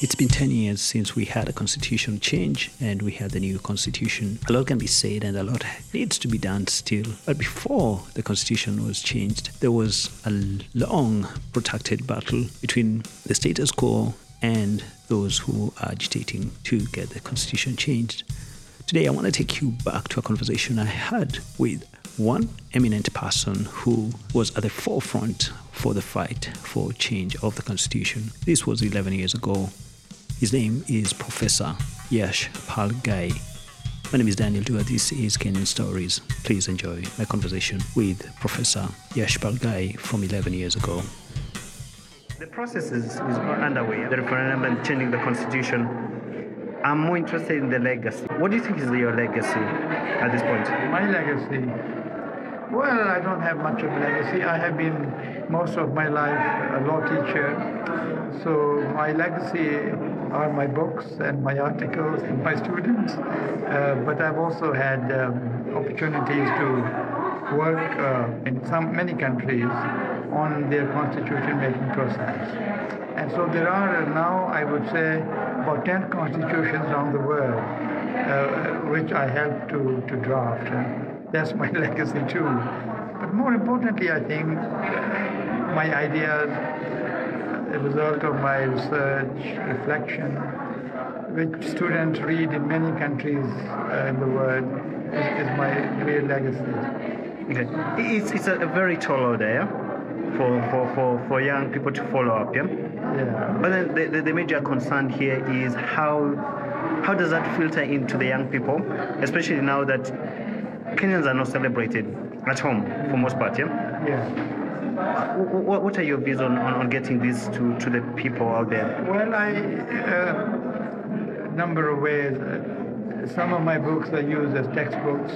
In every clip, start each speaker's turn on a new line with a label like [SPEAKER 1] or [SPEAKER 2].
[SPEAKER 1] It's been 10 years since we had a constitution change and we had the new constitution. A lot can be said and a lot needs to be done still. But before the constitution was changed, there was a long protracted battle between the status quo and those who are agitating to get the constitution changed. Today, I want to take you back to a conversation I had with one eminent person who was at the forefront for the fight for change of the constitution. This was 11 years ago. His name is Professor Yash Pal Ghai. My name is Daniel Duwa. This is Kenyan Stories. Please enjoy my conversation with Professor Yash Pal Ghai from 11 years ago. The process is, is underway, the referendum and changing the constitution I'm more interested in the legacy. What do you think is your legacy at this point?
[SPEAKER 2] My legacy? Well, I don't have much of a legacy. I have been most of my life a law teacher. So my legacy are my books and my articles and my students. Uh, but I've also had um, opportunities to work uh, in some many countries on their constitution making process. And so there are now, I would say, about 10 constitutions around the world uh, which I helped to, to draft. And that's my legacy too. But more importantly, I think my ideas, the result of my research, reflection, which students read in many countries uh, in the world, is, is my real legacy.
[SPEAKER 1] Okay. It's, it's a, very tall order, for, for, for, for young people to follow up, yeah?
[SPEAKER 2] Yeah.
[SPEAKER 1] But then the, the, the major concern here is how how does that filter into the young people, especially now that Kenyans are not celebrated at home for most part,
[SPEAKER 2] yeah?
[SPEAKER 1] Yeah. What, are your views on, on, getting this to, to the people out there?
[SPEAKER 2] Well, I, uh, number of ways. Uh, some of my books are used as textbooks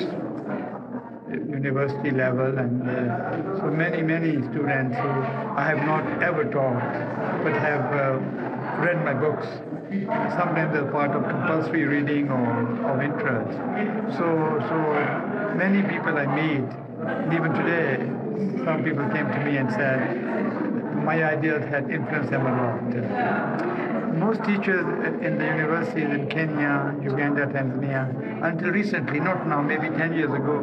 [SPEAKER 2] university level and uh, so many, many students who I have not ever taught but have uh, read my books. Sometimes they're part of compulsory reading or of interest. So, so many people I meet, even today, some people came to me and said, my ideas had influenced them a lot most teachers in the universities in Kenya, Uganda, Tanzania, until recently, not now, maybe 10 years ago,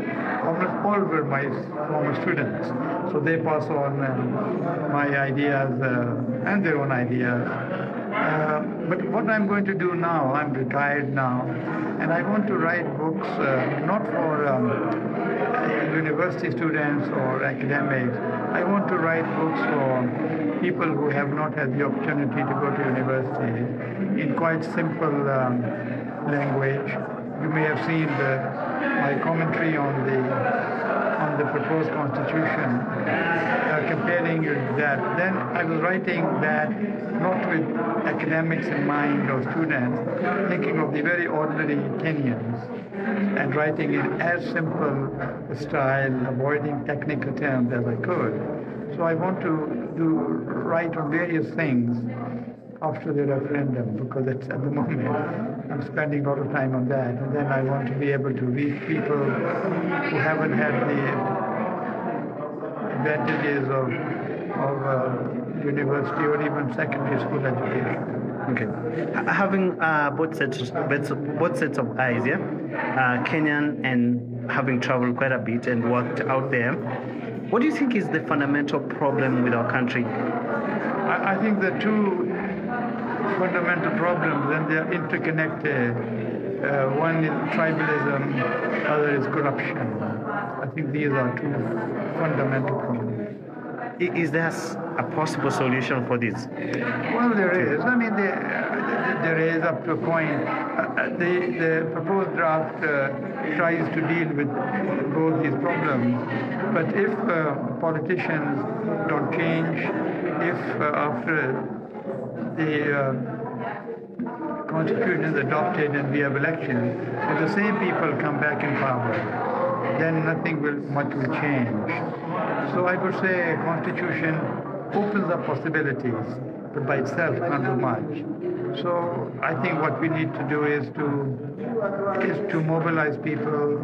[SPEAKER 2] almost all were my former students. So they pass on uh, my ideas uh, and their own ideas. Uh, but what I'm going to do now, I'm retired now, and I want to write books uh, not for um, university students or academics. I want to write books for people who have not had the opportunity to go to university in quite simple um, language. You may have seen the, my commentary on the on the proposed constitution, uh, comparing that. Then I was writing that not with academics in mind or students, thinking of the very ordinary Kenyans and writing in as simple a style, avoiding technical terms as I could. So I want to do write on various things after the referendum because it's at the moment I'm spending a lot of time on that, and then I want to be able to reach people who haven't had the advantages of of uh, university or even secondary school education.
[SPEAKER 1] Okay. Having uh, both sets both sets of eyes, yeah, uh, Kenyan and having traveled quite a bit and worked out there what do you think is the fundamental problem with our country?
[SPEAKER 2] I, I think the two fundamental problems, and they're interconnected. Uh, one is tribalism, other is corruption. I think these are two fundamental problems.
[SPEAKER 1] Is there a possible solution for this?
[SPEAKER 2] Well, there is. I mean, there, there is up to a point. Uh, uh, the, the proposed draft uh, tries to deal with both these problems. But if uh, politicians don't change, if uh, after the uh, constitution is adopted and we have elections, if the same people come back in power, then nothing will much will change. So I would say a constitution opens up possibilities, but by itself can't do much. So I think what we need to do is to is to mobilize people,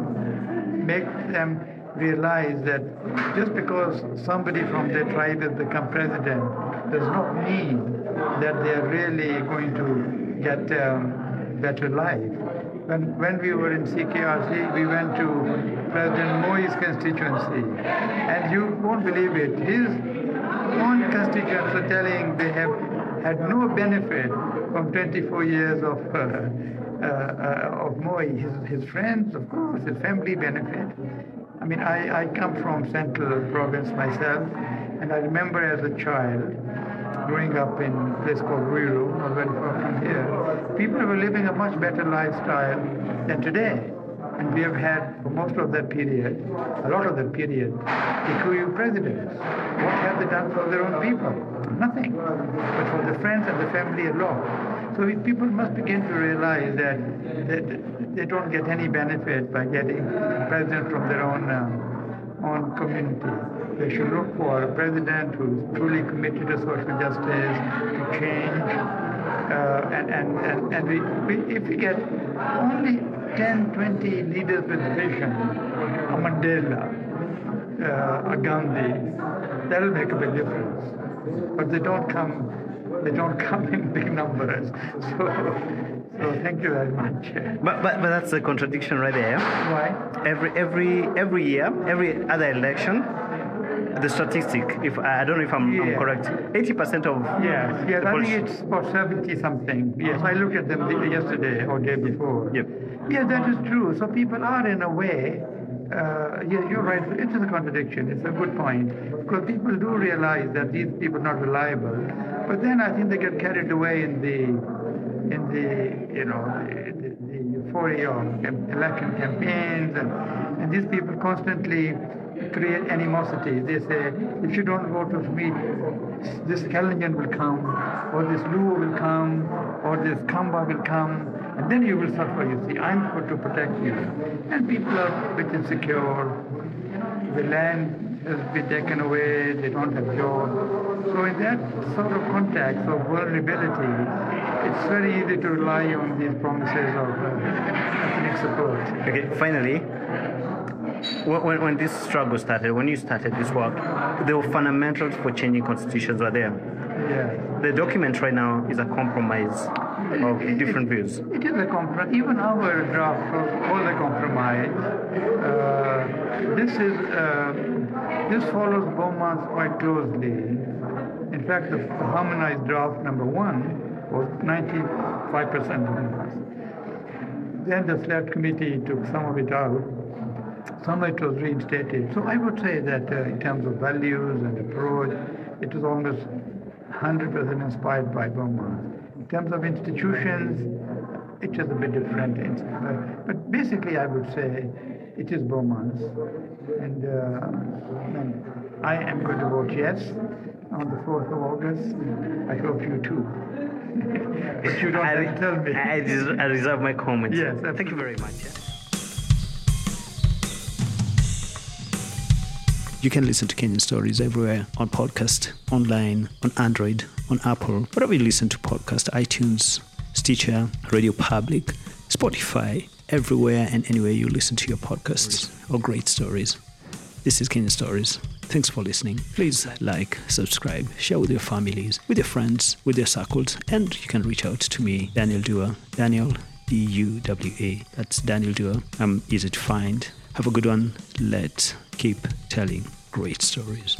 [SPEAKER 2] make them realize that just because somebody from their tribe has become president does not mean that they are really going to get um, better life. When, when we were in CKRC, we went to President Moi's constituency, and you won't believe it. His own constituents are telling they have had no benefit from 24 years of uh, uh, uh, of Moi. His, his friends, of course, his family benefit. I mean, I, I come from Central Province myself, and I remember as a child growing up in a place called Ruiru, not very far from here, people were living a much better lifestyle than today. And we have had, for most of that period, a lot of that period, Kikuyu presidents. What have they done for their own people? Nothing. But for the friends and the family a lot. So people must begin to realize that, that they don't get any benefit by getting president from their own, um, own community. They should look for a president who's truly committed to social justice, to change. Uh, and, and, and, and we, we, if we get only 10, 20 leaders with vision, a Mandela, uh, a Gandhi, that'll make a big difference. But they don't come, they don't come in big numbers. So, so thank you very much.
[SPEAKER 3] But, but, but that's a contradiction right there.
[SPEAKER 2] Why?
[SPEAKER 3] Every, every, every year, every other election, the statistic, if I don't know if I'm, I'm correct, 80% of
[SPEAKER 2] Yes, yes, I think it's about 70 something. Yes, I looked at them yesterday or day before.
[SPEAKER 3] Yep.
[SPEAKER 2] Yeah, that is true. So people are in a way, uh, yeah, you're right, it is a contradiction. It's a good point. Because people do realize that these people are not reliable. But then I think they get carried away in the, in the, you know, the, the, euphoria of election campaigns and, and these people constantly create animosity. They say, if you don't vote with me, this Kalenjin will come, or this Luo will come, or this Kamba will come, and then you will suffer, you see. I'm for to protect you. And people are a bit insecure. The land has been taken away, they don't have jobs. So in that sort of context of vulnerability, it's very easy to rely on these promises of uh, ethnic support.
[SPEAKER 3] Okay, finally, when, when- this struggle started, when you started this work, the fundamentals for changing constitutions were there.
[SPEAKER 2] Yeah.
[SPEAKER 3] The document right now is a compromise of
[SPEAKER 2] It-
[SPEAKER 3] different
[SPEAKER 2] it-
[SPEAKER 3] views.
[SPEAKER 2] It is a compromise. Even our draft was a compromise. Uh, this is uh, this follows Bomas quite closely. In fact, the harmonized draft number one was 95% harmonized. Then the select committee took some of it out. Some of it was reinstated. So I would say that uh, in terms of values and approach, it was almost 100% inspired by Bomas. In terms of institutions, it is a bit different. But, but basically, I would say it is Bomas. And, uh, and I am going to vote yes on the 4th of August. I hope you too. But you don't
[SPEAKER 3] I,
[SPEAKER 2] have to tell me.
[SPEAKER 3] I, I reserve my comments.
[SPEAKER 2] Yes,
[SPEAKER 3] Thank you very much. yeah.
[SPEAKER 1] You can listen to Kenyan Stories everywhere on podcast, online, on Android, on Apple, wherever you listen to podcast, iTunes, Stitcher, Radio Public, Spotify, everywhere and anywhere you listen to your podcasts or great stories. This is Kenyan Stories. Thanks for listening. Please like, subscribe, share with your families, with your friends, with your circles, and you can reach out to me, Daniel Duwa. Daniel, D U W A. That's Daniel Duwa. I'm easy to find. Have a good one. Let's keep telling great stories.